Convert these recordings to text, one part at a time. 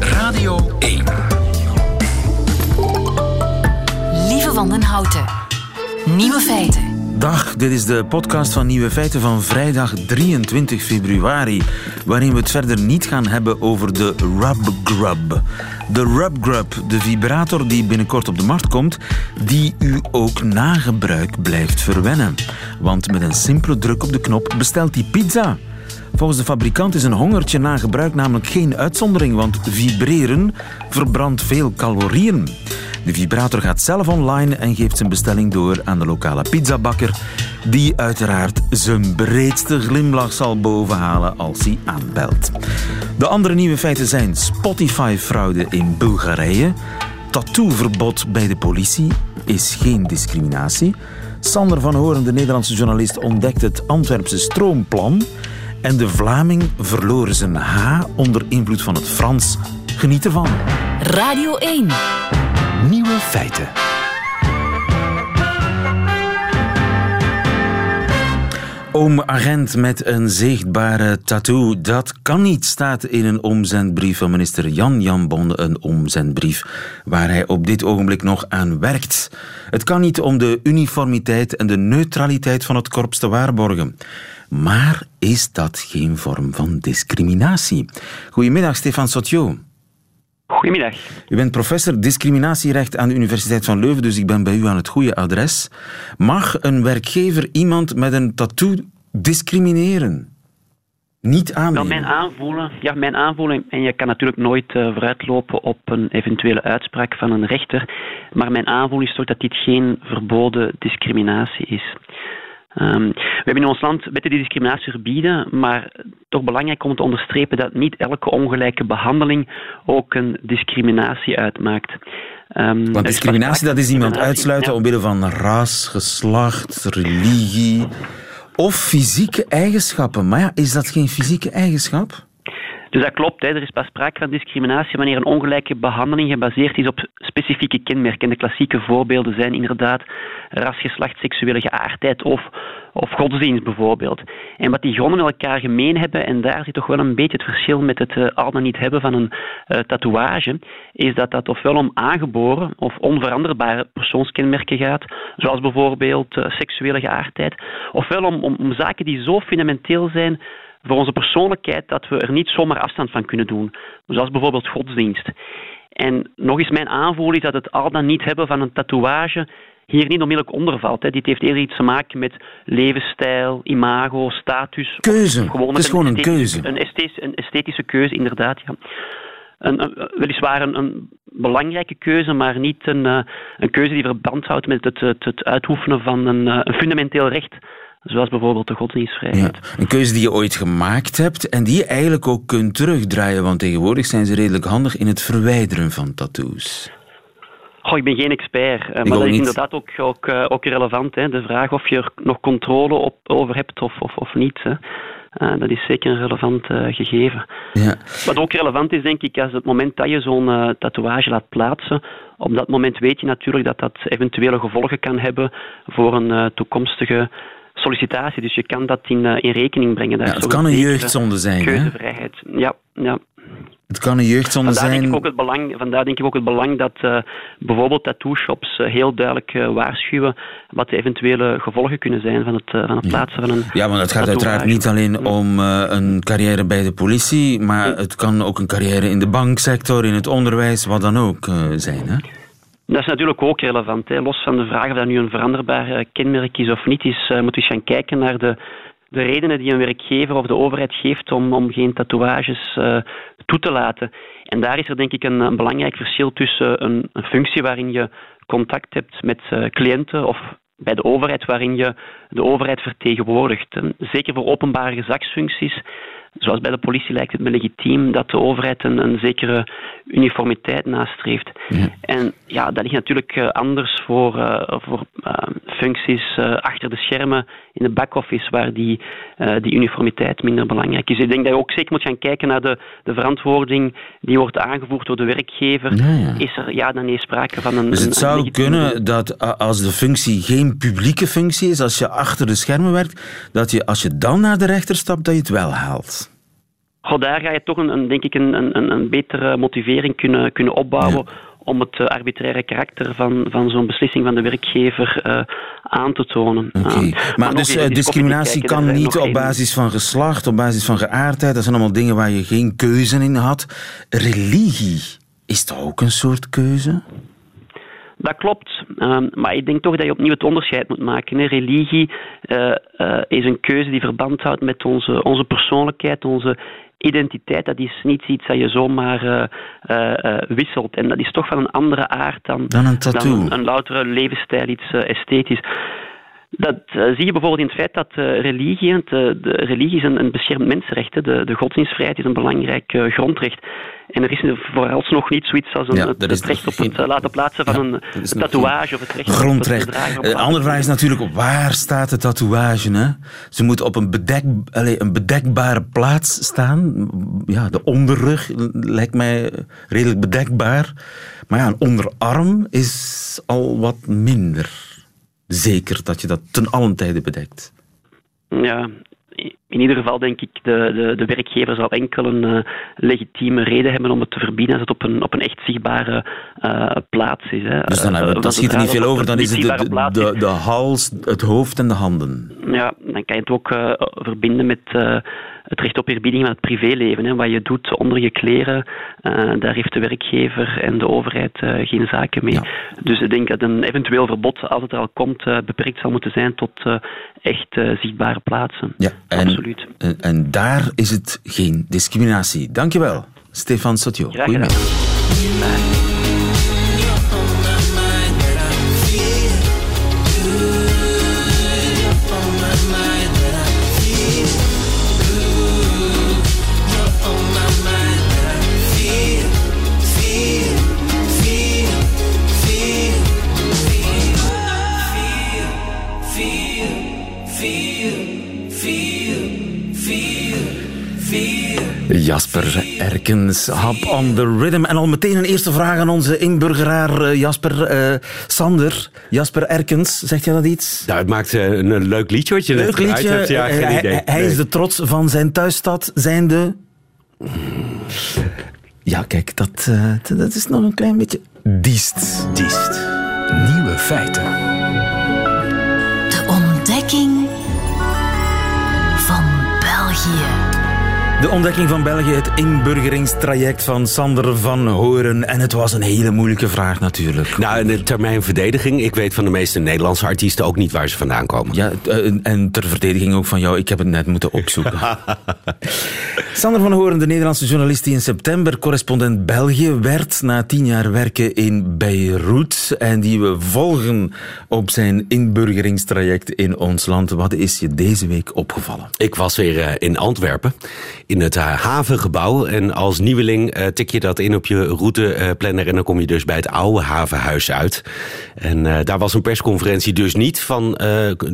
Radio 1. Lieve Wandenhouten. Nieuwe feiten. Dag, dit is de podcast van Nieuwe Feiten van vrijdag 23 februari, waarin we het verder niet gaan hebben over de Rub Grub. De Rub Grub, de vibrator die binnenkort op de markt komt, die u ook na gebruik blijft verwennen. Want met een simpele druk op de knop bestelt hij pizza. Volgens de fabrikant is een hongertje na gebruik namelijk geen uitzondering, want vibreren verbrandt veel calorieën. De vibrator gaat zelf online en geeft zijn bestelling door aan de lokale pizzabakker, die uiteraard zijn breedste glimlach zal bovenhalen als hij aanbelt. De andere nieuwe feiten zijn Spotify-fraude in Bulgarije, tattooverbod bij de politie is geen discriminatie, Sander van Horen, de Nederlandse journalist, ontdekt het Antwerpse stroomplan en de Vlaming verloor zijn H onder invloed van het Frans. Geniet ervan. Radio 1. Nieuwe feiten. Oom agent met een zichtbare tattoo, dat kan niet, staat in een omzendbrief van minister Jan Jan Bonde. Een omzendbrief waar hij op dit ogenblik nog aan werkt. Het kan niet om de uniformiteit en de neutraliteit van het korps te waarborgen. Maar is dat geen vorm van discriminatie? Goedemiddag, Stefan Sotjo. Goedemiddag. U bent professor discriminatierecht aan de Universiteit van Leuven, dus ik ben bij u aan het goede adres. Mag een werkgever iemand met een tattoo discrimineren? Niet Wel, aannemen? mijn aanvoelen, ja, mijn aanvoelen, en je kan natuurlijk nooit eh, vooruitlopen op een eventuele uitspraak van een rechter, maar mijn aanvoelen is toch dat dit geen verboden discriminatie is. Ehm, we hebben in ons land wetten die discriminatie verbieden, maar toch belangrijk om te onderstrepen dat niet elke ongelijke behandeling ook een discriminatie uitmaakt. Ehm, Want is discriminatie, dat is iemand uitsluiten ja. omwille van ras, geslacht, religie of fysieke eigenschappen. Maar ja, is dat geen fysieke eigenschap? Dus dat klopt, hè. er is pas sprake van discriminatie wanneer een ongelijke behandeling gebaseerd is op specifieke kenmerken. En de klassieke voorbeelden zijn inderdaad ras, geslacht, seksuele geaardheid of, of godsdienst bijvoorbeeld. En wat die gronden met elkaar gemeen hebben, en daar zit toch wel een beetje het verschil met het eh, al dan niet hebben van een eh, tatoeage, is dat dat ofwel om aangeboren of onveranderbare persoonskenmerken gaat, zoals bijvoorbeeld eh, seksuele geaardheid, ofwel om, om, om zaken die zo fundamenteel zijn voor onze persoonlijkheid dat we er niet zomaar afstand van kunnen doen. Zoals bijvoorbeeld godsdienst. En nog eens mijn aanvoel is dat het al dan niet hebben van een tatoeage hier niet onmiddellijk onder valt. Hè. Dit heeft eerder iets te maken met levensstijl, imago, status. Keuze. Gewoon Het is gewoon een keuze. Een esthetische, een esthetische keuze, inderdaad. Ja. Een, een- weliswaar een, belangrijke keuze, maar niet een, eh, een keuze die verband houdt met het, het, het uitoefenen van een, eh, een fundamenteel recht. Zoals bijvoorbeeld de Ja. godsdienstvrijheid. Een keuze die je ooit gemaakt hebt en die je eigenlijk ook kunt terugdraaien, want tegenwoordig zijn ze redelijk handig in het verwijderen van tattoos. Ik ben geen expert, eh, maar dat is niet. inderdaad ook, ook, eh, ook relevant. Hè. De vraag of je er nog controle op, over hebt of, of, of niet. Hè. Eh, dat is zeker een relevant gegeven. Ja. Wat ook relevant is, denk ik, als het moment dat je zo'n tatoeage laat plaatsen, op dat moment weet je natuurlijk dat dat eventuele gevolgen kan hebben voor een toekomstige sollicitatie. Dus je kan dat in, eh, in rekening brengen. Ja, is het kan een jeugdzonde zijn. Hè? Keuzevrijheid. Ja, ja. Het kan een jeugdzonde Vandaar denk, zijn. ik ook het belang, vandaar denk ik ook het belang dat eh, bijvoorbeeld tattoo-shops eh, heel duidelijk waarschuwen wat de eventuele gevolgen kunnen zijn van het, van het plaatsen van een Ja, want het gaat uiteraard niet alleen om een carrière bij de politie, maar het kan ook een carrière in de banksector, in het onderwijs, wat dan ook zijn. Hè? Dat is natuurlijk ook relevant. Los van de vraag of dat nu een veranderbaar eh, kenmerk is of niet, is, moeten we eens gaan kijken naar de, de redenen die een werkgever of de overheid geeft om, om geen tatoeages eh, toe te laten. En daar is er denk ik een, een belangrijk verschil tussen een, een functie waarin je contact hebt met cliënten of bij de overheid waarin je de overheid vertegenwoordigt. En zeker voor openbare gezagsfuncties, zoals bij de politie lijkt het me legitiem dat de overheid een, een zekere uniformiteit nastreeft. En ja, dat ligt natuurlijk eh, anders voor, eh, voor eh, functies achter de schermen in de back-office, waar die, die uniformiteit minder belangrijk is. Ik denk dat je ook zeker moet gaan kijken naar de, de verantwoording die wordt aangevoerd door de werkgever. Ja, ja. Is er ja, dan nee sprake van een. Dus het een zou kunnen dat als de functie geen publieke functie is, als je achter de schermen werkt, dat je als je dan naar de rechter stapt, dat je het wel haalt. Goh, daar ga je toch een, een denk ik een, een, een betere motivering kunnen, kunnen opbouwen. Om het uh, arbitraire karakter van, van zo'n beslissing van de werkgever uh, aan te tonen. Okay. Maar dus uh, discriminatie kan niet op basis van geslacht, op basis van geaardheid. Dat zijn allemaal dingen waar je geen keuze in had. Religie, is dat ook een soort keuze? Dat klopt, um, maar ik denk toch dat je opnieuw het onderscheid moet maken. Hè. Religie uh, uh, is een keuze die verband houdt met onze, onze persoonlijkheid, onze identiteit. Dat is niet iets dat je zomaar uh, wisselt. En dat is toch van een andere aard dan, dan een tattoo. Dan een loutere levensstijl, iets esthetisch. Dat uh, zie je bijvoorbeeld in het feit dat uh, religie, uh, de religie is een, een beschermd mensenrecht. Hè. De, de godsdienstvrijheid is een belangrijk grondrecht. En er is vooralsnog niet zoiets als een, ja, het, het recht op het laten plaatsen van ja, een tatoeage of het recht grondrecht. op het. Een andere vraag is natuurlijk, waar staat de tatoeage? Hè? Ze moet op een, bedek, allez, een bedekbare plaats staan. Ja, de onderrug lijkt mij redelijk bedekbaar. Maar ja, een onderarm is al wat minder zeker dat je dat ten allen tijde bedekt? Ja, in ieder geval denk ik, de, de, de werkgever zal enkel een uh, legitieme reden hebben om het te verbieden als het op een, op een echt zichtbare uh, plaats is. Hè. Dus dan, dan schiet er niet veel over, dan is het de, de, de, de, hals, het hoofd en de handen. Ja, dan kan je het ook verbinden met het recht op eerbieding van het privéleven. Hè. Wat je doet onder je kleren, daar heeft de werkgever en de overheid geen zaken mee. Ja. Dus ik denk dat een eventueel verbod, als het er al komt, beperkt zal moeten zijn tot echt zichtbare plaatsen. Ja, en, Absoluut. En, en, daar is het geen discriminatie. Dankjewel, Stefan Sotjo. Goedemiddag. Jasper Erkens, Hap on the Rhythm. En al meteen een eerste vraag aan onze inburgeraar uh, Jasper uh, Sander. Jasper Erkens, zegt je dat iets? Nou, het maakt uh, een leuk liedje wat je leuk net liedje. hebt. Ja, geen hij, idee. Hij nee. is de trots van zijn thuisstad, zijnde... Ja, kijk, dat, dat is nog een klein beetje... Diest. Diest. Nieuwe feiten. De ontdekking De ontdekking van België, het inburgeringstraject van Sander van Horen. En het was een hele moeilijke vraag natuurlijk. Nou, in de termijn verdediging, ik weet van de meeste Nederlandse artiesten ook niet waar ze vandaan komen. Ja, en ter verdediging ook van jou, ik heb het net moeten opzoeken. Sander van Horen, de Nederlandse journalist die in september correspondent België werd na tien jaar werken in Beirut. En die we volgen op zijn inburgeringstraject in ons land. Wat is je deze week opgevallen? Ik was weer in Antwerpen in het havengebouw. En als nieuweling uh, tik je dat in op je routeplanner en dan kom je dus bij het oude havenhuis uit. En uh, daar was een persconferentie dus niet van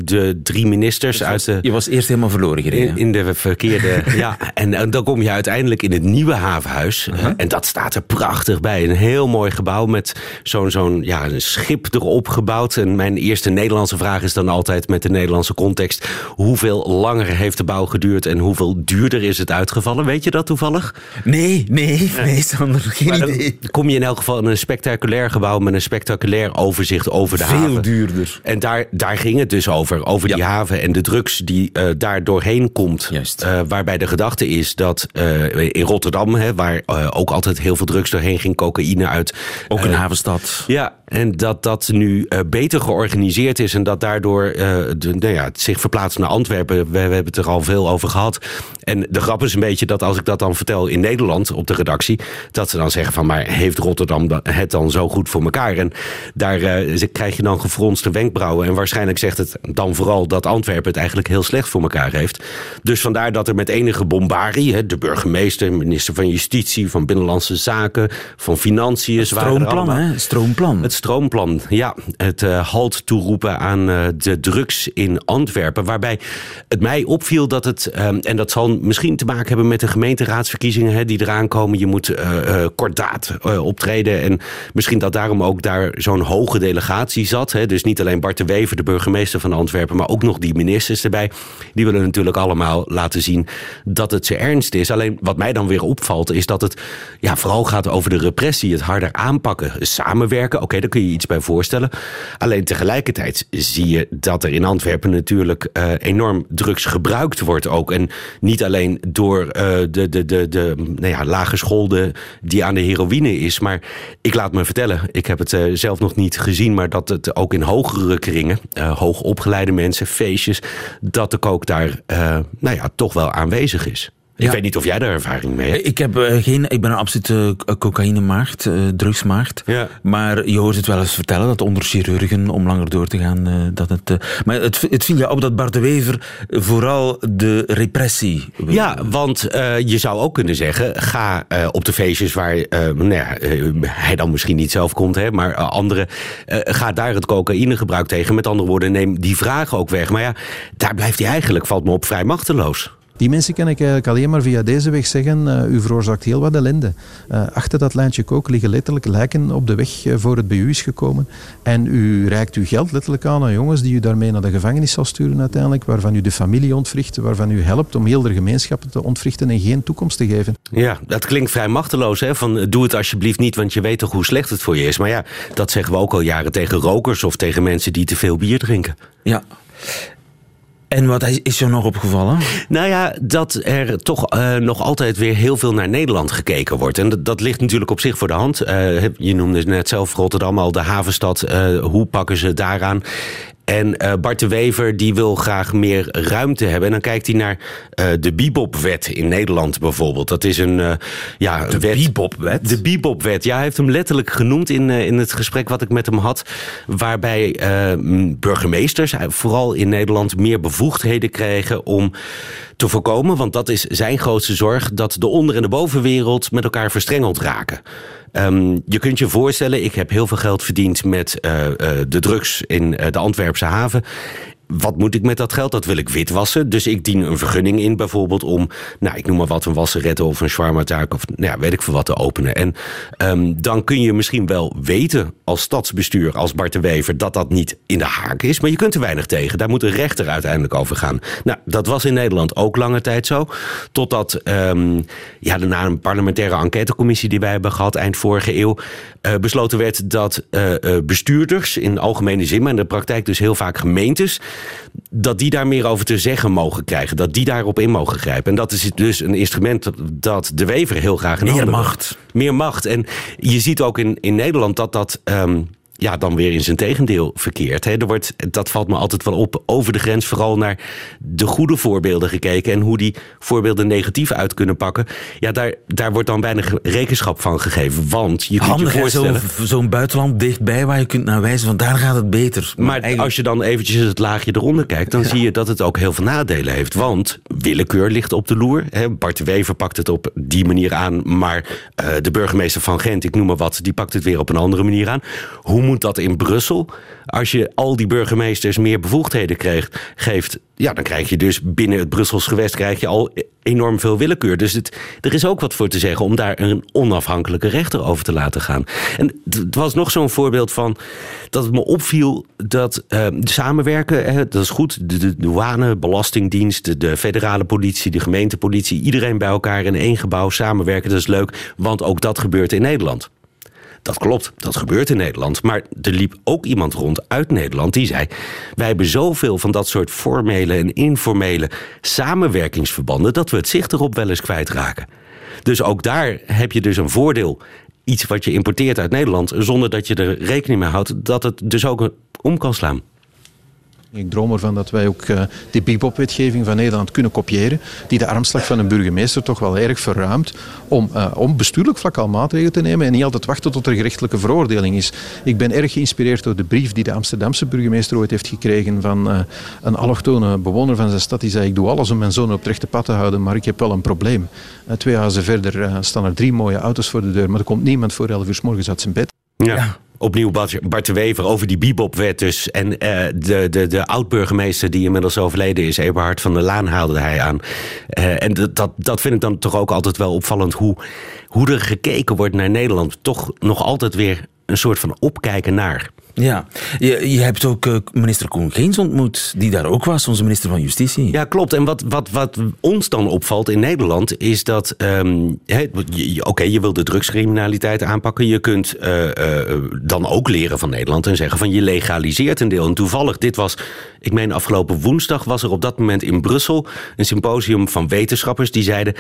de drie ministers uit de... Je was eerst helemaal verloren gereden. In, in de verkeerde... ja, en, en, dan kom je uiteindelijk in het nieuwe havenhuis. -huh. en dat staat er prachtig bij. Een heel mooi gebouw met zo'n zo'n ja, een schip erop gebouwd. En mijn eerste Nederlandse vraag is dan altijd met de Nederlandse context. Hoeveel langer heeft de bouw geduurd en hoeveel duurder is het uitgevallen. Weet je dat toevallig? Nee, nee, nee, Sander, geen idee. kom je in elk geval in een spectaculair gebouw met een spectaculair overzicht over de Veel haven. Veel duurder. En daar, daar ging het dus over. Over ja. die haven en de drugs die uh, daar doorheen komt. Juist. Uh, waarbij de gedachte is dat uh, in Rotterdam, hè, waar ook altijd heel veel drugs doorheen ging, cocaïne uit. Ook een havenstad. Ja, en dat dat nu beter georganiseerd is en dat daardoor de, nou ja, het zich verplaatst naar Antwerpen. We, we hebben het er al veel over gehad. En de grap is een beetje dat als ik dat dan vertel in Nederland op de redactie, dat ze dan zeggen van maar heeft Rotterdam het dan zo goed voor elkaar? En daar uh, krijg je dan gefronste wenkbrauwen. En waarschijnlijk zegt het dan vooral dat Antwerpen het eigenlijk heel slecht voor elkaar heeft. Dus vandaar dat er met enige bombarie, hè, de burgemeester, minister van Justitie, van Binnenlandse Zaken, van Financiën. Het stroomplan, hè? Stroomplan. Het stroomplan, ja. Het uh, halt toeroepen aan uh, de drugs in Antwerpen. Waarbij het mij opviel dat het, um, en dat zal misschien te maken hebben met de gemeenteraadsverkiezingen hè, die eraan komen. Je moet uh, kordaat optreden. En misschien dat daarom ook daar zo'n hoge delegatie zat. Hè. Dus niet alleen Bart de Wever, de burgemeester van Antwerpen, maar ook nog die ministers erbij. Die willen natuurlijk allemaal laten zien dat het ze ernst is. Alleen wat mij dan weer opvalt, is dat het ja, vooral gaat over de repressie, het harder aanpakken, samenwerken. Oké, daar kun je iets bij voorstellen. Alleen tegelijkertijd zie je dat er in Antwerpen natuurlijk enorm drugs gebruikt wordt ook. En niet alleen door uh, de, de, de, de nou ja, die aan de heroïne is. Maar ik laat me vertellen, ik heb het uh, zelf nog niet gezien... maar dat het ook in hogere kringen, uh, hoogopgeleide mensen, feestjes... dat de kook daar nou ja, toch wel aanwezig is. Ik weet niet of jij daar ervaring mee hebt. Ik, heb, uh, geen, ik ben een absolute uh, cocaïnemaagd, uh, drugsmaagd. Ja. Maar je hoort het wel eens vertellen dat onder chirurgen, om langer door te gaan, dat het... maar het, het vind je op dat Bart de Wever vooral de repressie... Ja, want je zou ook kunnen zeggen, ga op de feestjes waar nou ja, hij dan misschien niet zelf komt, hè, maar anderen, ga daar het cocaïnegebruik tegen. Met andere woorden, neem die vragen ook weg. Maar ja, daar blijft hij eigenlijk, valt me op, vrij machteloos. Die mensen kan ik eigenlijk alleen maar via deze weg zeggen, uh, u veroorzaakt heel wat ellende. Uh, achter dat lijntje kook liggen letterlijk lijken op de weg uh, voor het bij u is gekomen. En u reikt uw geld letterlijk aan aan jongens die u daarmee naar de gevangenis zal sturen uiteindelijk, waarvan u de familie ontwricht, waarvan u helpt om heel de gemeenschappen te ontwrichten en geen toekomst te geven. Ja, dat klinkt vrij machteloos, hè? van doe het alsjeblieft niet, want je weet toch hoe slecht het voor je is. Maar ja, dat zeggen we ook al jaren tegen rokers of tegen mensen die te veel bier drinken. Ja. En wat is er nog opgevallen? Nou ja, dat er toch uh, nog altijd weer heel veel naar Nederland gekeken wordt. En dat, dat ligt natuurlijk op zich voor de hand. Uh, je noemde net zelf Rotterdam al de havenstad. Uh, hoe pakken ze daaraan? En uh, Bart de Wever die wil graag meer ruimte hebben. En dan kijkt hij naar uh, de Bibopwet in Nederland bijvoorbeeld. Dat is een uh, ja, de wet. Bibopwet? De Bibopwet. Ja, hij heeft hem letterlijk genoemd in, in het gesprek wat ik met hem had. Waarbij burgemeesters, vooral in Nederland, meer bevoegdheden krijgen om te voorkomen. Want dat is zijn grootste zorg, dat de onder- en de bovenwereld met elkaar verstrengeld raken. Um, je kunt je voorstellen, ik heb heel veel geld verdiend met uh, uh, de drugs in uh, de Antwerpse haven wat moet ik met dat geld? Dat wil ik witwassen. Dus ik dien een vergunning in bijvoorbeeld om, nou ik noem maar wat, een wasserette of een shawarma-taak of nou ja, weet ik veel wat te openen. En um, dan kun je misschien wel weten als stadsbestuur, als Bart de Wever, dat dat niet in de haak is. Maar je kunt er weinig tegen. Daar moet een rechter uiteindelijk over gaan. Nou, dat was in Nederland ook lange tijd zo. Totdat, um, ja, daarna een parlementaire enquêtecommissie die wij hebben gehad eind vorige eeuw, uh, besloten werd dat uh, uh, bestuurders in algemene zin, maar in de praktijk dus heel vaak gemeentes, dat die daar meer over te zeggen mogen krijgen. Dat die daarop in mogen grijpen. En dat is dus een instrument dat de Wever heel graag in Meer macht. Meer macht. En je ziet ook in, in Nederland dat dat... Um, ja, dan weer in zijn tegendeel verkeerd. Er wordt, dat valt me altijd wel op, over de grens vooral naar de goede voorbeelden gekeken en hoe die voorbeelden negatief uit kunnen pakken. Ja, daar, daar wordt dan weinig rekenschap van gegeven. Want je kunt je voorstellen... Zo'n zo buitenland dichtbij waar je kunt naar wijzen, van daar gaat het beter. Maar, maar eigenlijk... als je dan eventjes het laagje eronder kijkt, dan ja. zie je dat het ook heel veel nadelen heeft. Want willekeur ligt op de loer. Hè. Bart Wever pakt het op die manier aan, maar uh, de burgemeester van Gent, ik noem maar wat, die pakt het weer op een andere manier aan. Hoe moet dat in Brussel? Als je al die burgemeesters meer bevoegdheden kreeg, geeft, ja, dan krijg je dus binnen het Brussels gewest krijg je al enorm veel willekeur. Dus het, er is ook wat voor te zeggen om daar een onafhankelijke rechter over te laten gaan. En het was nog zo'n voorbeeld van dat het me opviel dat uh, samenwerken, hè, dat is goed. De, de douane, belastingdienst, de, de federale politie, de gemeentepolitie, iedereen bij elkaar in één gebouw samenwerken, dat is leuk, want ook dat gebeurt in Nederland. Dat klopt, dat gebeurt in Nederland. Maar er liep ook iemand rond uit Nederland die zei... wij hebben zoveel van dat soort formele en informele samenwerkingsverbanden... dat we het zicht erop wel eens kwijtraken. Dus ook daar heb je dus een voordeel. Iets wat je importeert uit Nederland... zonder dat je er rekening mee houdt dat het dus ook om kan slaan. Ik droom ervan dat wij ook uh, de bebop-wetgeving van Nederland kunnen kopiëren, die de armslag van een burgemeester toch wel erg verruimt om uh, om bestuurlijk vlak al maatregelen te nemen en niet altijd wachten tot er gerechtelijke veroordeling is. Ik ben erg geïnspireerd door de brief die de Amsterdamse burgemeester ooit heeft gekregen van uh, een allochtone bewoner van zijn stad. Die zei, ik doe alles om mijn zoon op het rechte pad te houden, maar ik heb wel een probleem. twee huizen verder staan er drie mooie auto's voor de deur, maar er komt niemand voor elf uur s morgens uit zijn bed. Ja. Opnieuw Bart, de Wever over die bebopwet dus. En eh, de, de, de oud-burgemeester die inmiddels overleden is, Eberhard van der Laan, haalde hij aan. Eh, en dat, dat, dat vind ik dan toch ook altijd wel opvallend hoe, hoe er gekeken wordt naar Nederland. Toch nog altijd weer een soort van opkijken naar. Ja, je, je hebt ook uh, minister Koen Geens ontmoet, die daar ook was, onze minister van Justitie. Ja, klopt. En wat, wat, wat ons dan opvalt in Nederland is dat, um, oké, je wil de drugscriminaliteit aanpakken. Je kunt uh, uh, dan ook leren van Nederland en zeggen van je legaliseert een deel. En toevallig, dit was, ik meen afgelopen woensdag, was er op dat moment in Brussel een symposium van wetenschappers die zeiden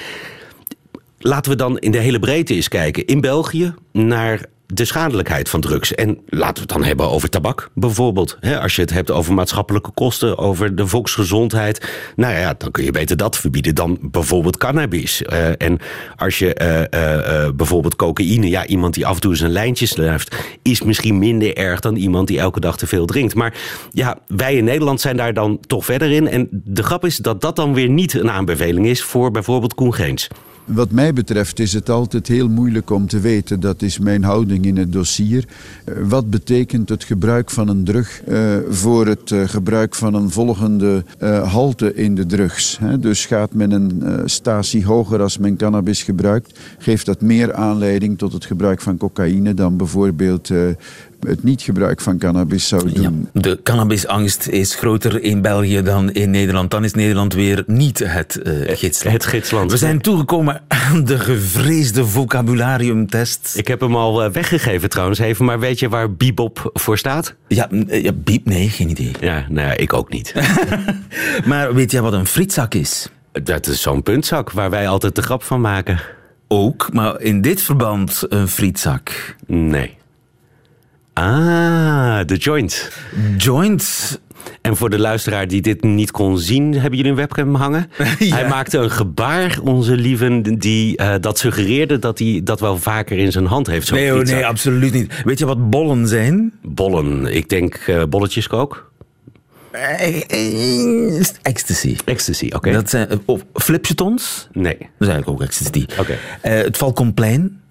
laten we dan in de hele breedte eens kijken. In België naar de schadelijkheid van drugs. En laten we het dan hebben over tabak bijvoorbeeld. als je het hebt over maatschappelijke kosten, over de volksgezondheid. Nou ja, dan kun je beter dat verbieden dan bijvoorbeeld cannabis. Uh, en als je uh, uh, bijvoorbeeld cocaïne, ja, iemand die af en toe zijn lijntjes sluift, is misschien minder erg dan iemand die elke dag te veel drinkt. Maar ja, wij in Nederland zijn daar dan toch verder in. En de grap is dat dat dan weer niet een aanbeveling is voor bijvoorbeeld Koen Geens. Wat mij betreft is het altijd heel moeilijk om te weten, dat is mijn houding in het dossier. Eh, wat betekent het gebruik van een drug uh, voor het uh, gebruik van een volgende halte in de drugs? Dus gaat men een statie hoger als men cannabis gebruikt, geeft dat meer aanleiding tot het gebruik van cocaïne dan bijvoorbeeld het niet-gebruik van cannabis zou doen. Ja, de cannabisangst is groter in België dan in Nederland. Dan is Nederland weer niet het uh, gidsland. Het gidsland. We zijn toegekomen aan de gevreesde vocabulariumtest. Ik heb hem al eh, weggegeven trouwens even, maar weet je waar bebop voor staat? Ja, ja biep, nee, geen idee. Ja, nou ja, ik ook niet. maar weet jij wat een frietzak is? Dat is zo'n puntzak waar wij altijd de grap van maken. Ook, maar in dit verband een frietzak? Nee. Ah, de joint. Joint. En voor de luisteraar die dit niet kon zien, hebben jullie een webcam hangen? ja. Hij maakte een gebaar, onze lieven, die uh, dat suggereerde dat hij dat wel vaker in zijn hand heeft. Nee, oh, nee, absoluut niet. Weet je wat bollen zijn? Bollen, ik denk uh, bolletjeskook. Ecstasy. Ecstasy, oké. Okay. Dat zijn of flipjetons? Nee. Dat is eigenlijk ook ecstasy. Oké. Okay. Uh, het Valkomplein.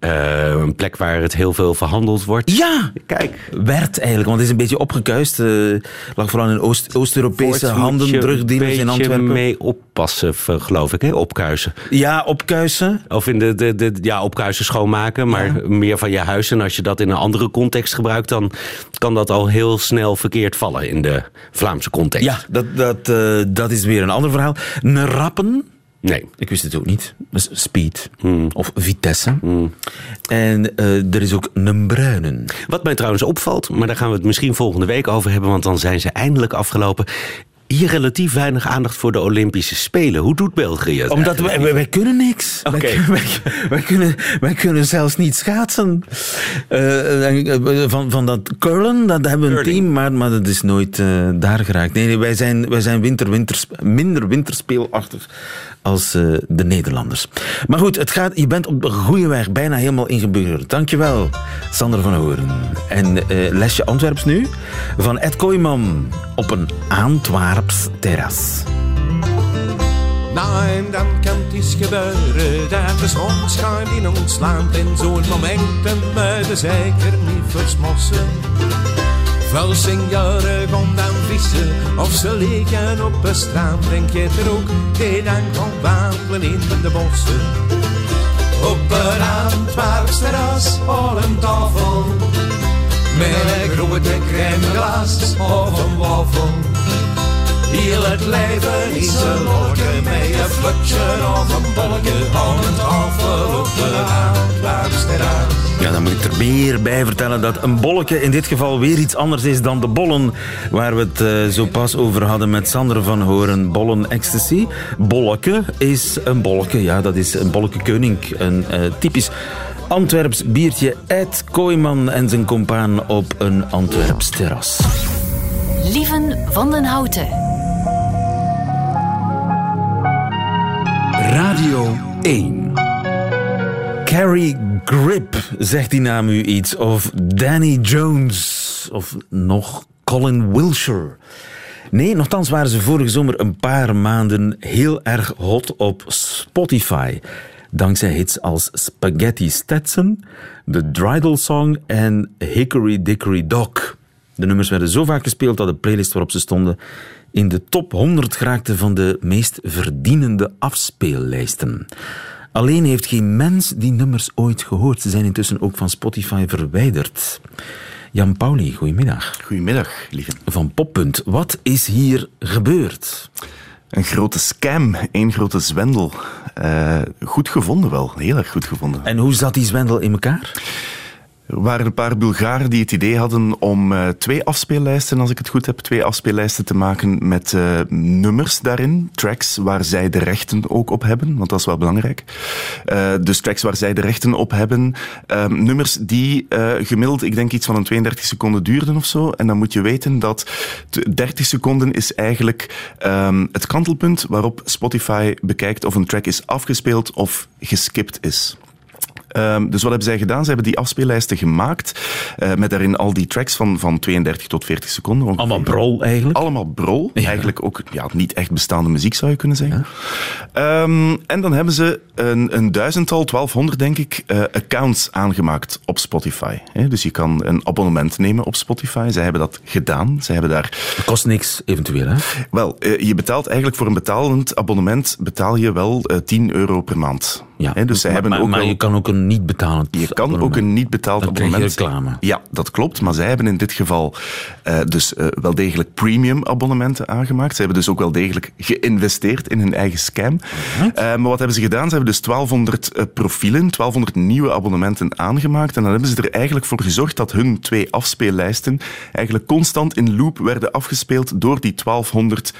Uh, een plek waar het heel veel verhandeld wordt. Ja, kijk. Werd eigenlijk, want het is een beetje opgekuist. Uh, lag vooral in Oost-Europese Oost handen, drugdealers in Antwerpen. mee oppassen, geloof ik, hè? opkuisen. Ja, opkuisen. Of in de, de, de ja, opkuisen schoonmaken, maar ja. meer van je huis. En als je dat in een andere context gebruikt, dan kan dat al heel snel verkeerd vallen in de Vlaamse context. Ja, dat, dat, uh, dat is weer een ander verhaal. Een rappen. Nee. Ik wist het ook niet. Dus speed mm. of vitesse. Mm. En uh, er is ook een bruinen. Wat mij trouwens opvalt, maar daar gaan we het misschien volgende week over hebben, want dan zijn ze eindelijk afgelopen hier relatief weinig aandacht voor de Olympische Spelen. Hoe doet België het? Omdat wij, wij, wij, kunnen niks. Okay. Wij, kunnen, wij kunnen zelfs niet schaatsen. Uh, van, van dat curlen, dat hebben we een team, maar, maar dat is nooit uh, daar geraakt. Nee, nee, wij zijn, wij zijn winter, winter, minder winterspeelachtig als uh, de Nederlanders. Maar goed, het gaat, je bent op de goede weg, bijna helemaal ingeburgerd. Dankjewel, Sander van Horen. En lesje Antwerps nu van Ed Kooijman op een Antwerps terras. Nou, en dan kan eens gebeuren dat zon schijnt in ons land. En zo'n momenten moeten zeker niet versmossen. Veel senioren gaan dan vissen of ze liggen op een strand. Denk je er ook die dan gaan wandelen in de bossen. Op een Antwerps terras, al een tafel. Met een grote crèmeglas of een wafel. Heel het leven is een lolleke met een flutje of een bolleke aan een tafel op. Ja, dan moet ik er meer bij vertellen dat een bolleke in dit geval weer iets anders is dan de bollen waar we het uh, zo pas over hadden met Sander van Horen. Bollen ecstasy. Bolleke is een bolleke, ja, dat is een bolleke koning. Een uh, typisch Antwerps biertje. Ed Kooiman en zijn compaan op een Antwerps terras. Lieven van den Houten. Radio 1. Carrie Grip, zegt die naam u iets? Of Danny Jones? Of nog Colin Wilshire? Nee, nogthans waren ze vorige zomer een paar maanden heel erg hot op Spotify. Dankzij hits als Spaghetti Stetson, The Dreidel Song en Hickory Dickory Dock. De nummers werden zo vaak gespeeld dat de playlist waarop ze stonden in de top 100 geraakte van de meest verdienende afspeellijsten. Alleen heeft geen mens die nummers ooit gehoord. Ze zijn intussen ook van Spotify verwijderd. Jan Pauli, goedemiddag. Goedemiddag, lieve. Van Poppunt, wat is hier gebeurd? Een grote scam, één grote zwendel. Uh, goed gevonden wel, heel erg goed gevonden. En hoe zat die zwendel in elkaar? Er waren een paar Bulgaren die het idee hadden om uh, twee afspeellijsten, als ik het goed heb, twee afspeellijsten te maken met uh, nummers daarin. Tracks waar zij de rechten ook op hebben, want dat is wel belangrijk. Uh, dus tracks waar zij de rechten op hebben. Ehm, nummers die gemiddeld, ik denk iets van een 32 seconden duurden of zo. En dan moet je weten dat 30 seconden is eigenlijk um, het kantelpunt waarop Spotify bekijkt of een track is afgespeeld of geskipt is. Um, dus wat hebben zij gedaan? Ze hebben die afspeellijsten gemaakt uh, met daarin al die tracks van, van 32 tot 40 seconden. Ongeveer. Allemaal brol eigenlijk? Allemaal brol. Ja. Eigenlijk ook ja, niet echt bestaande muziek zou je kunnen zeggen. Ja. Um, en dan hebben ze een, een duizendtal, 1200 denk ik, uh, accounts aangemaakt op Spotify. He, dus je kan een abonnement nemen op Spotify. Zij hebben dat gedaan. Zij hebben daar... Dat kost niks eventueel hè? Wel, uh, je betaalt eigenlijk voor een betalend abonnement betaal je wel 10 euro per maand. Ja, He, dus zij maar, hebben ook maar wel... je kan ook een niet betalend Je kan abonnement. ook een niet betaald Dan abonnement. Reclame. Ja, dat klopt. Maar zij hebben in dit geval uh, dus uh, wel degelijk premium abonnementen aangemaakt. Ze hebben dus ook wel degelijk geïnvesteerd in hun eigen scam. Uh, maar wat hebben ze gedaan? Ze hebben dus 1200 profielen, 1200 nieuwe abonnementen aangemaakt. En dan hebben ze er eigenlijk voor gezorgd dat hun twee afspeellijsten eigenlijk constant in loop werden afgespeeld door die 1200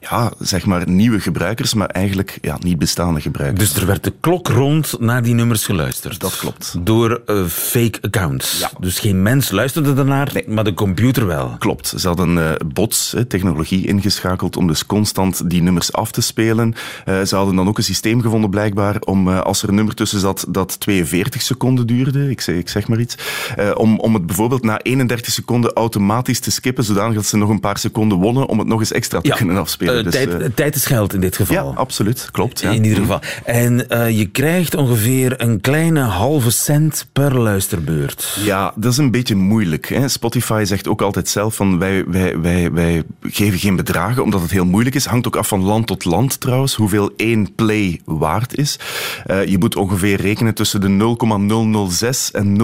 ja, zeg maar nieuwe gebruikers, maar eigenlijk ja, niet bestaande gebruikers. Dus er werd de klok rond naar die nummers geluisterd? Dat klopt. Door uh, fake accounts? Ja. Dus geen mens luisterde ernaar, nee. maar de computer wel? Klopt. Ze hadden uh, bots, technologie ingeschakeld om dus constant die nummers af te spelen. Uh, ze hadden dan ook een systeem gevonden blijkbaar om, als er een nummer tussen zat dat 42 seconden duurde, ik zeg, ik zeg maar iets, om, om het bijvoorbeeld na 31 seconden automatisch te skippen, zodanig dat ze nog een paar seconden wonnen om het nog eens extra te ja. kunnen afspelen. Uh, tijd, uh, tijd, is geld in dit geval. Ja, absoluut. Klopt. Ja. In ieder geval. En uh, je krijgt ongeveer een kleine halve cent per luisterbeurt. Ja, dat is een beetje moeilijk. Hè. Spotify zegt ook altijd zelf van wij, wij, wij, wij geven geen bedragen omdat het heel moeilijk is. Hangt ook af van land tot land trouwens, hoeveel één play waard is. Uh, je moet ongeveer rekenen tussen de 0,006 en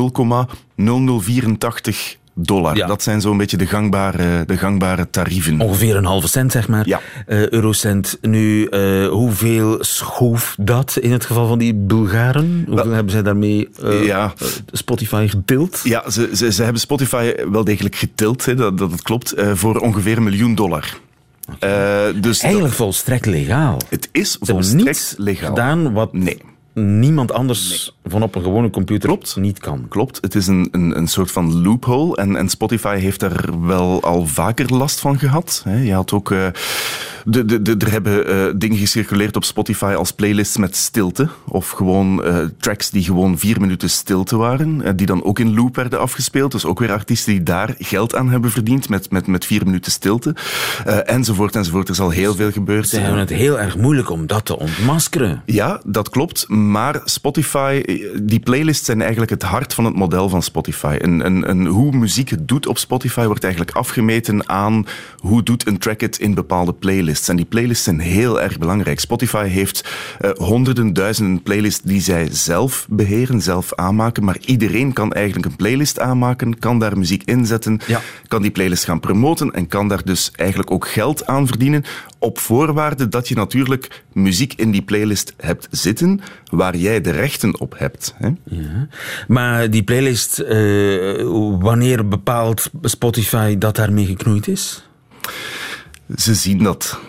0,0084 dollar. Ja. Dat zijn zo'n beetje de gangbare, de gangbare tarieven. Ongeveer een halve cent, zeg maar. Ja. Uh, eurocent. Nu, uh, hoeveel schoof dat in het geval van die Bulgaren? Hoeveel wel, hebben zij daarmee uh, ja. Spotify getild? Ja, ze, ze, ze hebben Spotify wel degelijk getild, hè, dat, dat het klopt, voor ongeveer een miljoen dollar. Okay. Dus Eigenlijk dat, volstrekt legaal. Het is Ze volstrekt legaal. gedaan wat nee. niemand anders. Van op een gewone computer Klopt. niet kan. Klopt, het is een, een, een soort van loophole en, en Spotify heeft er wel al vaker last van gehad. Je had ook... Uh, de, de, de, er hebben uh, dingen gecirculeerd op Spotify als playlists met stilte. Of gewoon uh, tracks die gewoon vier minuten stilte waren. Uh, die dan ook in loop werden afgespeeld. Dus ook weer artiesten die daar geld aan hebben verdiend met, met, met vier minuten stilte. enzovoort, enzovoort. Er is al heel veel gebeurd. Ze hebben het heel erg moeilijk om dat te ontmaskeren. Ja, dat klopt. Maar Spotify, die playlists zijn eigenlijk het hart van het model van Spotify. En, en, en hoe muziek het doet op Spotify wordt eigenlijk afgemeten aan hoe doet een track het in bepaalde playlists. En die playlists zijn heel erg belangrijk. Spotify heeft uh, honderden, duizenden playlists die zij zelf beheren, zelf aanmaken. Maar iedereen kan eigenlijk een playlist aanmaken, kan daar muziek inzetten, ja. kan die playlist gaan promoten en kan daar dus eigenlijk ook geld aan verdienen. Op voorwaarde dat je natuurlijk muziek in die playlist hebt zitten waar jij de rechten op hebt. Hè? Ja. Maar die playlist, uh, wanneer bepaalt Spotify dat daarmee geknoeid is? Ze zien dat.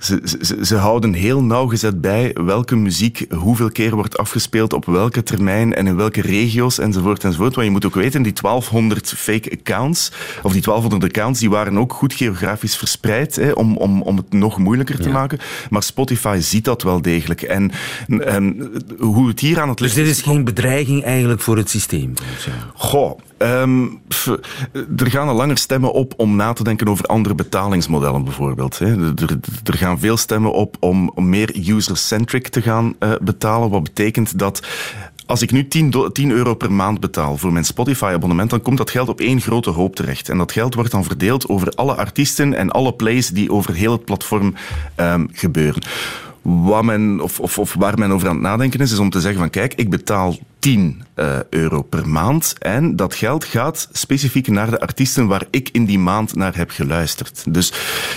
Ze, ze, ze, houden heel nauwgezet bij welke muziek hoeveel keer wordt afgespeeld, op welke termijn en in welke regio's enzovoort enzovoort. Want je moet ook weten, die 1200 fake accounts, of die 1200 accounts, die waren ook goed geografisch verspreid hè, om, om, om het nog moeilijker te Ja. maken. Maar Spotify ziet dat wel degelijk. En, en hoe het hier aan het Dus dit is geen bedreiging eigenlijk voor het systeem? volgens Ehm, er gaan al langer stemmen op om na te denken over andere betalingsmodellen bijvoorbeeld. Hè. Er, gaan veel stemmen op om, om meer user-centric te gaan uh, betalen. Wat betekent dat als ik nu 10, 10 euro per maand betaal voor mijn Spotify-abonnement, dan komt dat geld op één grote hoop terecht. En dat geld wordt dan verdeeld over alle artiesten en alle plays die over heel het platform um, gebeuren. Wat men, of, of, of, waar men over aan het nadenken is, is om te zeggen van kijk, ik betaal 10 uh, eh, euro per maand en dat geld gaat specifiek naar de artiesten waar ik in die maand naar heb geluisterd. Dus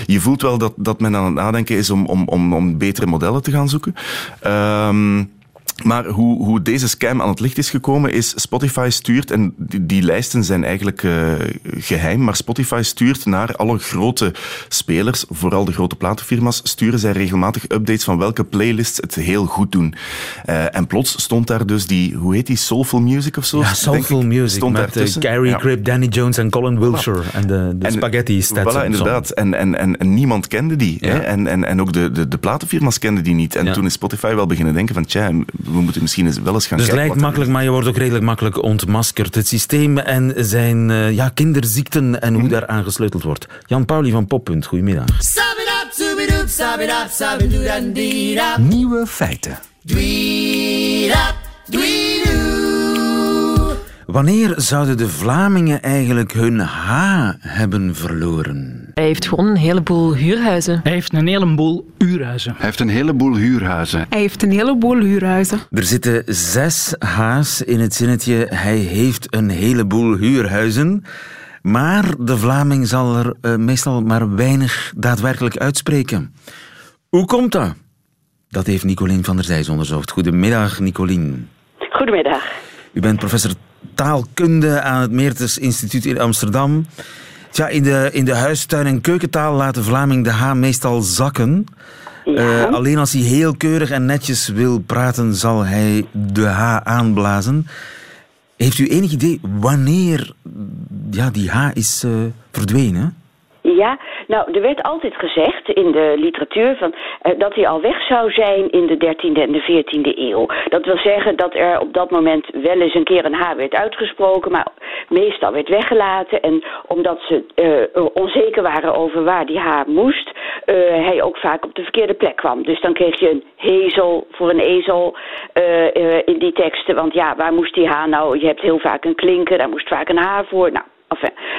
je voelt wel dat, dat men aan het nadenken is om, om, om, om betere modellen te gaan zoeken. Um, maar hoe, hoe deze scam aan het licht is gekomen is Spotify stuurt, en die, die lijsten zijn eigenlijk uh, geheim, maar Spotify stuurt naar alle grote spelers, vooral de grote platenfirma's, sturen zij regelmatig updates van welke playlists het heel goed doen. Uh, en plots stond daar dus die, hoe heet die, Soulful Music of zo? Ja, Soulful Music, stond met uh, Gary ja. Grip, Danny Jones en Colin Wilshire en de, de en, spaghetti stats. Voilà, inderdaad. En, en, en, en, niemand kende die. Hè? En, en, en ook de, de, de platenfirma's kenden die niet. En toen is Spotify wel beginnen denken van, tja, we moeten misschien eens wel eens gaan dus kijken. Dus het lijkt makkelijk, maar je wordt ook redelijk makkelijk ontmaskerd. Het systeem en zijn uh, ja, kinderziekten en hoe mm. daar aan gesleuteld wordt. Jan Pauli van Poppunt, goedemiddag. Nieuwe feiten. Wanneer zouden de Vlamingen eigenlijk hun H hebben verloren? Hij heeft gewoon een heleboel huurhuizen. Hij heeft een heleboel huurhuizen. Hij heeft een heleboel huurhuizen. Hij heeft een heleboel huurhuizen. Er zitten zes H's in het zinnetje hij heeft een heleboel huurhuizen. Maar de Vlaming zal er uh, meestal maar weinig daadwerkelijk uitspreken. Hoe komt dat? Dat heeft Nicolien van der Zijs onderzocht. Goedemiddag, Nicolien. Goedemiddag. U bent professor taalkunde aan het Meertens Instituut in Amsterdam. Tja, in de, in de huistuin- en keukentaal laat de Vlaming de H meestal zakken. Ja. Uh, alleen als hij heel keurig en netjes wil praten, zal hij de H aanblazen. Heeft u enig idee wanneer ja, die H is uh, verdwenen? Ja, nou, er werd altijd gezegd in de literatuur van, uh, dat hij al weg zou zijn in de 13e en de 14e eeuw. Dat wil zeggen dat er op dat moment wel eens een keer een H werd uitgesproken, maar meestal werd weggelaten. En omdat ze uh, onzeker waren over waar die H moest, uh, hij ook vaak op de verkeerde plek kwam. Dus dan kreeg je een hezel voor een ezel in die teksten. Want ja, waar moest die H nou? Je hebt heel vaak een klinker, daar moest vaak een H voor. Nou,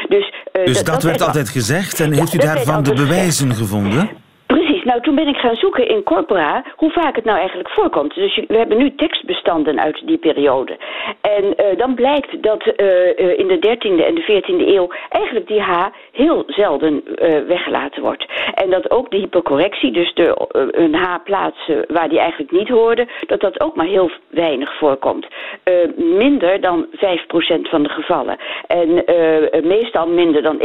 dus uh, dus dat, dat werd altijd gezegd en heeft u daarvan de bewijzen gevonden? Precies. Nou, toen ben ik gaan zoeken in corpora hoe vaak het nou eigenlijk voorkomt. Dus we hebben nu tekstbestanden uit die periode. En uh, dan blijkt dat uh, uh, in de 13e en de 14e eeuw eigenlijk die H heel zelden weggelaten wordt. En dat ook de hypercorrectie, dus de, een H plaatsen waar die eigenlijk niet hoorde, dat dat ook maar heel weinig voorkomt. minder dan 5% van de gevallen. En meestal minder dan 1%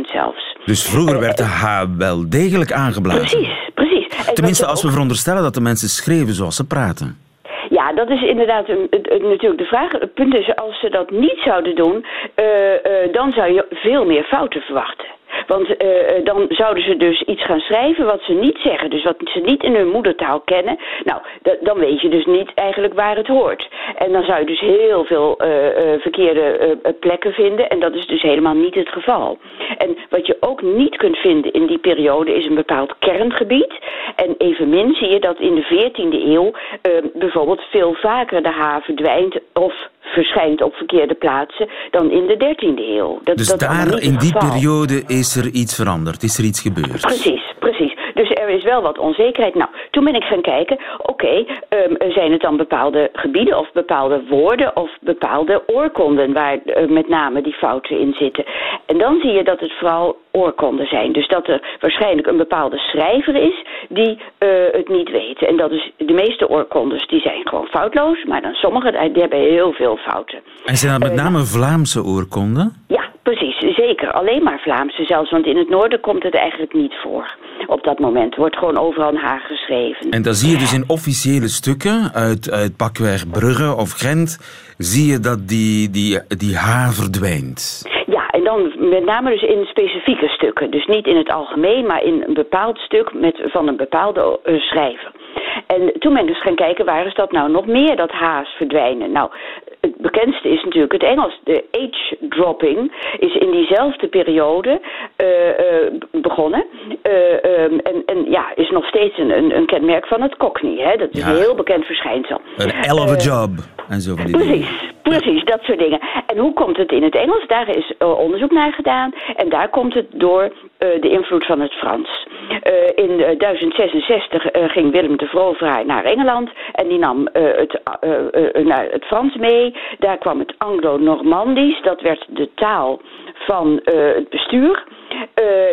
zelfs. Dus vroeger werd de H wel degelijk aangeblazen? Precies precies. En Tenminste, als we veronderstellen dat de mensen schreven zoals ze praten. Ja, dat is inderdaad een, een, natuurlijk de vraag. Het punt is, als ze dat niet zouden doen, uh, uh, dan zou je veel meer fouten verwachten. Want uh, dan zouden ze dus iets gaan schrijven wat ze niet zeggen. Dus wat ze niet in hun moedertaal kennen. Nou, dan weet je dus niet eigenlijk waar het hoort. En dan zou je dus heel veel uh, verkeerde plekken vinden. En dat is dus helemaal niet het geval. En wat je ook niet kunt vinden in die periode is een bepaald kerngebied. En evenmin zie je dat in de 14e eeuw bijvoorbeeld veel vaker de H verdwijnt of verschijnt op verkeerde plaatsen dan in de 13e eeuw. Dat, dus dat daar in die periode is er iets veranderd, is er iets gebeurd? Precies, precies. Is wel wat onzekerheid. Nou, toen ben ik gaan kijken, oké, okay, um, zijn het dan bepaalde gebieden of bepaalde woorden of bepaalde oorkonden waar uh, met name die fouten in zitten. En dan zie je dat het vooral oorkonden zijn. Dus dat er waarschijnlijk een bepaalde schrijver is die uh, het niet weet. En dat is de meeste oorkondes die zijn gewoon foutloos, maar dan sommige die hebben heel veel fouten. En zijn dat met uh, name Vlaamse oorkonden? Ja, precies, zeker. Alleen maar Vlaamse zelfs, want in het noorden komt het eigenlijk niet voor. Op dat moment wordt gewoon overal een Haag geschreven. En dan zie je dus in officiële stukken uit, uit pakweg Brugge of Gent, zie je dat die, die, die H verdwijnt. Ja, en dan met name dus in specifieke stukken. Dus niet in het algemeen, maar in een bepaald stuk met, van een bepaalde uh, schrijver. En toen ben ik dus gaan kijken, waar is dat nou nog meer, dat H's verdwijnen? Nou, het bekendste is natuurlijk het Engels. De age dropping is in diezelfde periode begonnen. Ehm, en, en ja, is nog steeds een, een, een kenmerk van het Cockney. Hè? Dat is een heel bekend verschijnsel. Een hell of a job. En zo van die precies, precies, dat soort dingen. En hoe komt het in het Engels? Daar is onderzoek naar gedaan. En daar komt het door de invloed van het Frans. in 1066 ging Willem de Veroveraar naar Engeland en die nam het, naar het Frans mee. Daar kwam het Anglo-Normandisch, dat werd de taal van het bestuur.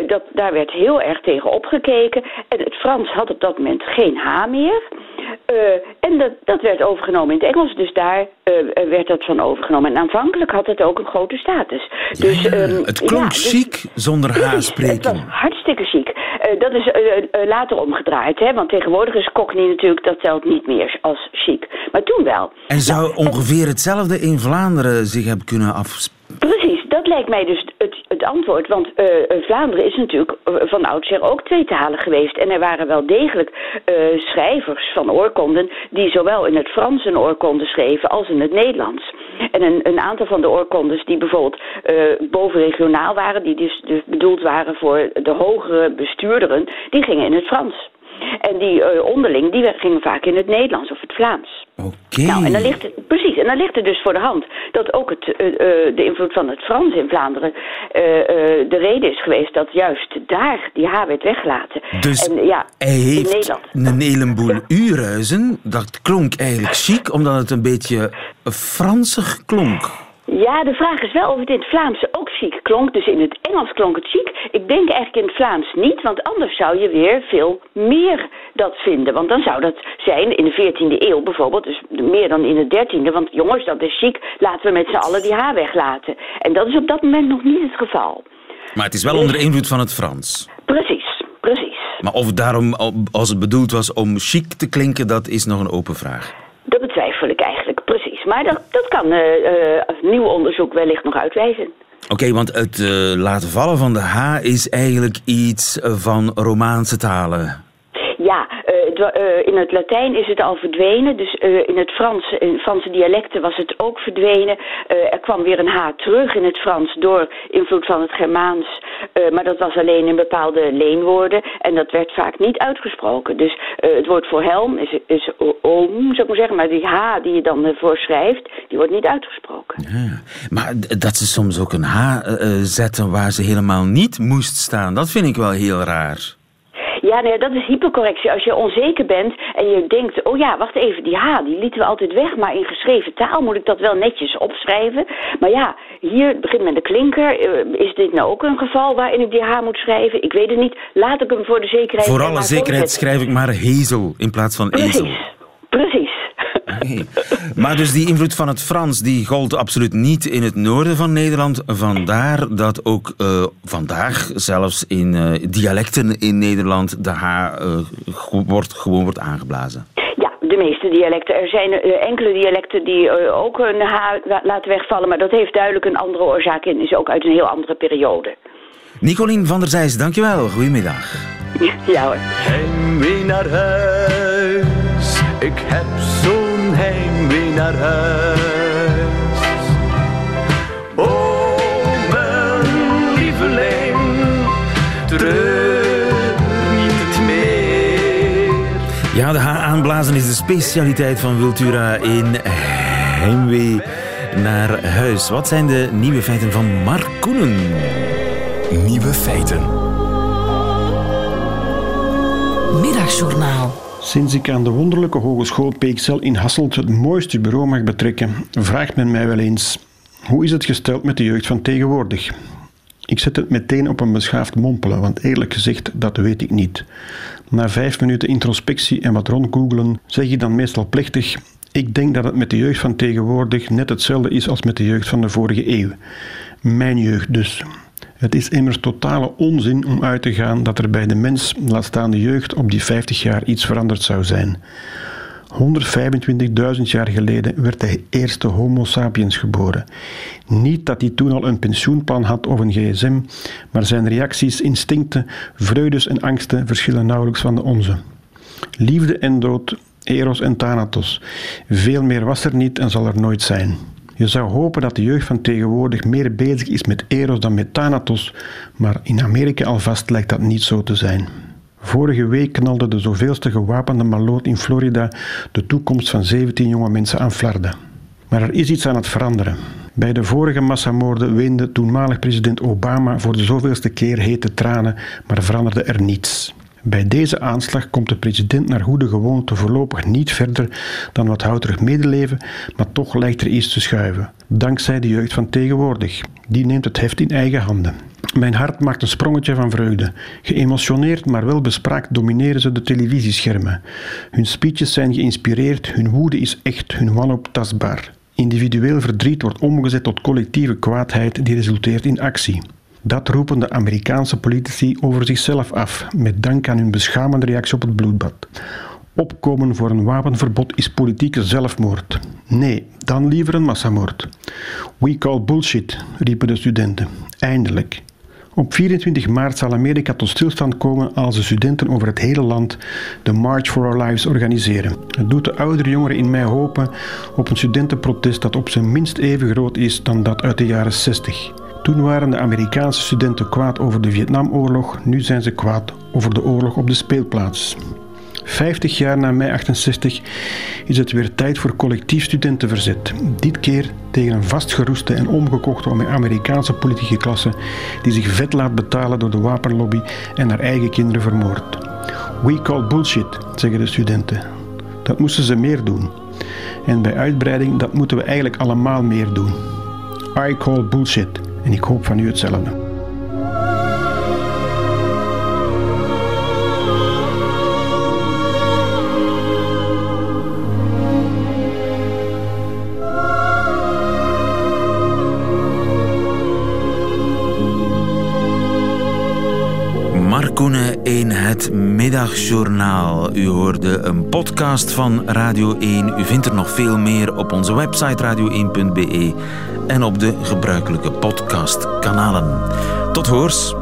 dat, daar werd heel erg tegen opgekeken. En het Frans had op dat moment geen H meer. en dat, dat werd overgenomen in het Engels, dus daar werd dat van overgenomen. En aanvankelijk had het ook een grote status. dus, um, het klonk ja, dus, chic zonder H spreken. Het was hartstikke chic. dat is later omgedraaid, hè? want tegenwoordig is Cockney natuurlijk, dat telt niet meer als chic. Maar toen wel. En zou nou, ongeveer hetzelfde in Vlaanderen zich hebben kunnen afspelen? Precies, dat lijkt mij dus het, het antwoord. Want uh, Vlaanderen is natuurlijk van oudsher ook tweetalig geweest. En er waren wel degelijk uh, schrijvers van oorkonden die zowel in het Frans een oorkonde schreven als in het Nederlands. En een, een aantal van de oorkondes die bijvoorbeeld bovenregionaal waren, die dus, dus bedoeld waren voor de hogere bestuurderen, die gingen in het Frans. En die uh, onderling, die gingen vaak in het Nederlands of het Vlaams. Oké. Nou, en dan ligt het, precies, en dan ligt het dus voor de hand dat ook het, uh, uh, de invloed van het Frans in Vlaanderen de reden is geweest dat juist daar die H werd weggelaten. Dus en, ja, hij heeft een heleboel uurhuizen, dat klonk eigenlijk chic, omdat het een beetje Fransig klonk. Ja, de vraag is wel of het in het Vlaams ook chic klonk. Dus in het Engels klonk het chic. Ik denk eigenlijk in het Vlaams niet, want anders zou je weer veel meer dat vinden. Want dan zou dat zijn in de 14e eeuw bijvoorbeeld, dus meer dan in de 13e. Want jongens, dat is chic, laten we met z'n allen die H weglaten. En dat is op dat moment nog niet het geval. Maar het is wel onder invloed van het Frans. Precies, precies. Maar of daarom, als het bedoeld was om chic te klinken, dat is nog een open vraag. Dat betwijfel ik eigenlijk, Maar dat, dat kan uh, uh, nieuw onderzoek wellicht nog uitwijzen. Oké, want het uh, laten vallen van de H is eigenlijk iets van Romaanse talen. Ja, uh, in het Latijn is het al verdwenen. Dus uh, in het Frans, in Franse dialecten was het ook verdwenen. er kwam weer een H terug in het Frans door invloed van het Germaans. maar dat was alleen in bepaalde leenwoorden. En dat werd vaak niet uitgesproken. Dus het woord voor helm is, is om, zou ik maar zeggen. Maar die H die je dan ervoor schrijft, die wordt niet uitgesproken. Ja, maar dat ze soms ook een H zetten waar ze helemaal niet moest staan, dat vind ik wel heel raar. Ja, nee, dat is hypercorrectie. Als je onzeker bent en je denkt, oh ja, wacht even, die H, die lieten we altijd weg, maar in geschreven taal moet ik dat wel netjes opschrijven. Maar ja, hier begint met de klinker. Is dit nou ook een geval waarin ik die H moet schrijven? Ik weet het niet. Laat ik hem voor de zekerheid... Voor alle zekerheid schrijf ik maar hezel in plaats van Precies. ezel. Precies. Maar dus die invloed van het Frans die gold absoluut niet in het noorden van Nederland. Vandaar dat ook uh, vandaag zelfs in uh, dialecten in Nederland de H uh, wordt, gewoon wordt aangeblazen. Ja, de meeste dialecten. Er zijn enkele dialecten die ook een H laten wegvallen. Maar dat heeft duidelijk een andere oorzaak en is ook uit een heel andere periode. Nicolien van der Zijs, dankjewel. Goedemiddag. Ja hoor. Naar huis. Ik heb zo'n heimwee naar huis. Oh, mijn lieveling, treur niet meer. Ja, de H aanblazen is de specialiteit van Wiltura in Heimwee naar huis. Wat zijn de nieuwe feiten van Mark Koenen? Nieuwe feiten. Middagjournaal. Sinds ik aan de wonderlijke Hogeschool Peekcel in Hasselt het mooiste bureau mag betrekken, vraagt men mij wel eens: hoe is het gesteld met de jeugd van tegenwoordig? Ik zet het meteen op een beschaafd mompelen, want eerlijk gezegd, dat weet ik niet. Na vijf minuten introspectie en wat rondgoogelen, zeg ik dan meestal plechtig: ik denk dat het met de jeugd van tegenwoordig net hetzelfde is als met de jeugd van de vorige eeuw. Mijn jeugd dus. Het is immers totale onzin om uit te gaan dat er bij de mens, laat staan de jeugd, op die 50 jaar iets veranderd zou zijn. 125.000 jaar geleden werd de eerste Homo sapiens geboren. Niet dat hij toen al een pensioenplan had of een gsm, maar zijn reacties, instincten, vreugdes en angsten verschillen nauwelijks van de onze. Liefde en dood, eros en thanatos. Veel meer was er niet en zal er nooit zijn. Je zou hopen dat de jeugd van tegenwoordig meer bezig is met Eros dan met Thanatos, maar in Amerika alvast lijkt dat niet zo te zijn. Vorige week knalde de zoveelste gewapende maloot in Florida de toekomst van 17 jonge mensen aan flarden. Maar er is iets aan het veranderen. Bij de vorige massamoorden weende toenmalig president Obama voor de zoveelste keer hete tranen, maar veranderde er niets. Bij deze aanslag komt de president naar goede gewoonte voorlopig niet verder dan wat houterig medeleven, maar toch lijkt er iets te schuiven. Dankzij de jeugd van tegenwoordig. Die neemt het heft in eigen handen. Mijn hart maakt een sprongetje van vreugde. Geëmotioneerd, maar wel bespraakt domineren ze de televisieschermen. Hun speeches zijn geïnspireerd, hun woede is echt, hun wanhoop tastbaar. Individueel verdriet wordt omgezet tot collectieve kwaadheid die resulteert in actie. Dat roepen de Amerikaanse politici over zichzelf af, met dank aan hun beschamende reactie op het bloedbad. Opkomen voor een wapenverbod is politieke zelfmoord. Nee, dan liever een massamoord. We call bullshit, riepen de studenten. Eindelijk. Op 24 maart zal Amerika tot stilstand komen als de studenten over het hele land de March for Our Lives organiseren. Het doet de oudere jongeren in mij hopen op een studentenprotest dat op zijn minst even groot is dan dat uit de jaren 60. Toen waren de Amerikaanse studenten kwaad over de Vietnamoorlog, nu zijn ze kwaad over de oorlog op de speelplaats. 50 jaar na mei 68 is het weer tijd voor collectief studentenverzet. Dit keer tegen een vastgeroeste en omgekochte Amerikaanse politieke klasse die zich vet laat betalen door de wapenlobby en haar eigen kinderen vermoordt. We call bullshit, zeggen de studenten. Dat moesten ze meer doen. En bij uitbreiding, dat moeten we eigenlijk allemaal meer doen. I call bullshit. in die koop van uitsellende. 1 het middagjournaal. U hoorde een podcast van Radio 1. U vindt er nog veel meer op onze website radio1.be en op de gebruikelijke podcastkanalen. Tot hoors.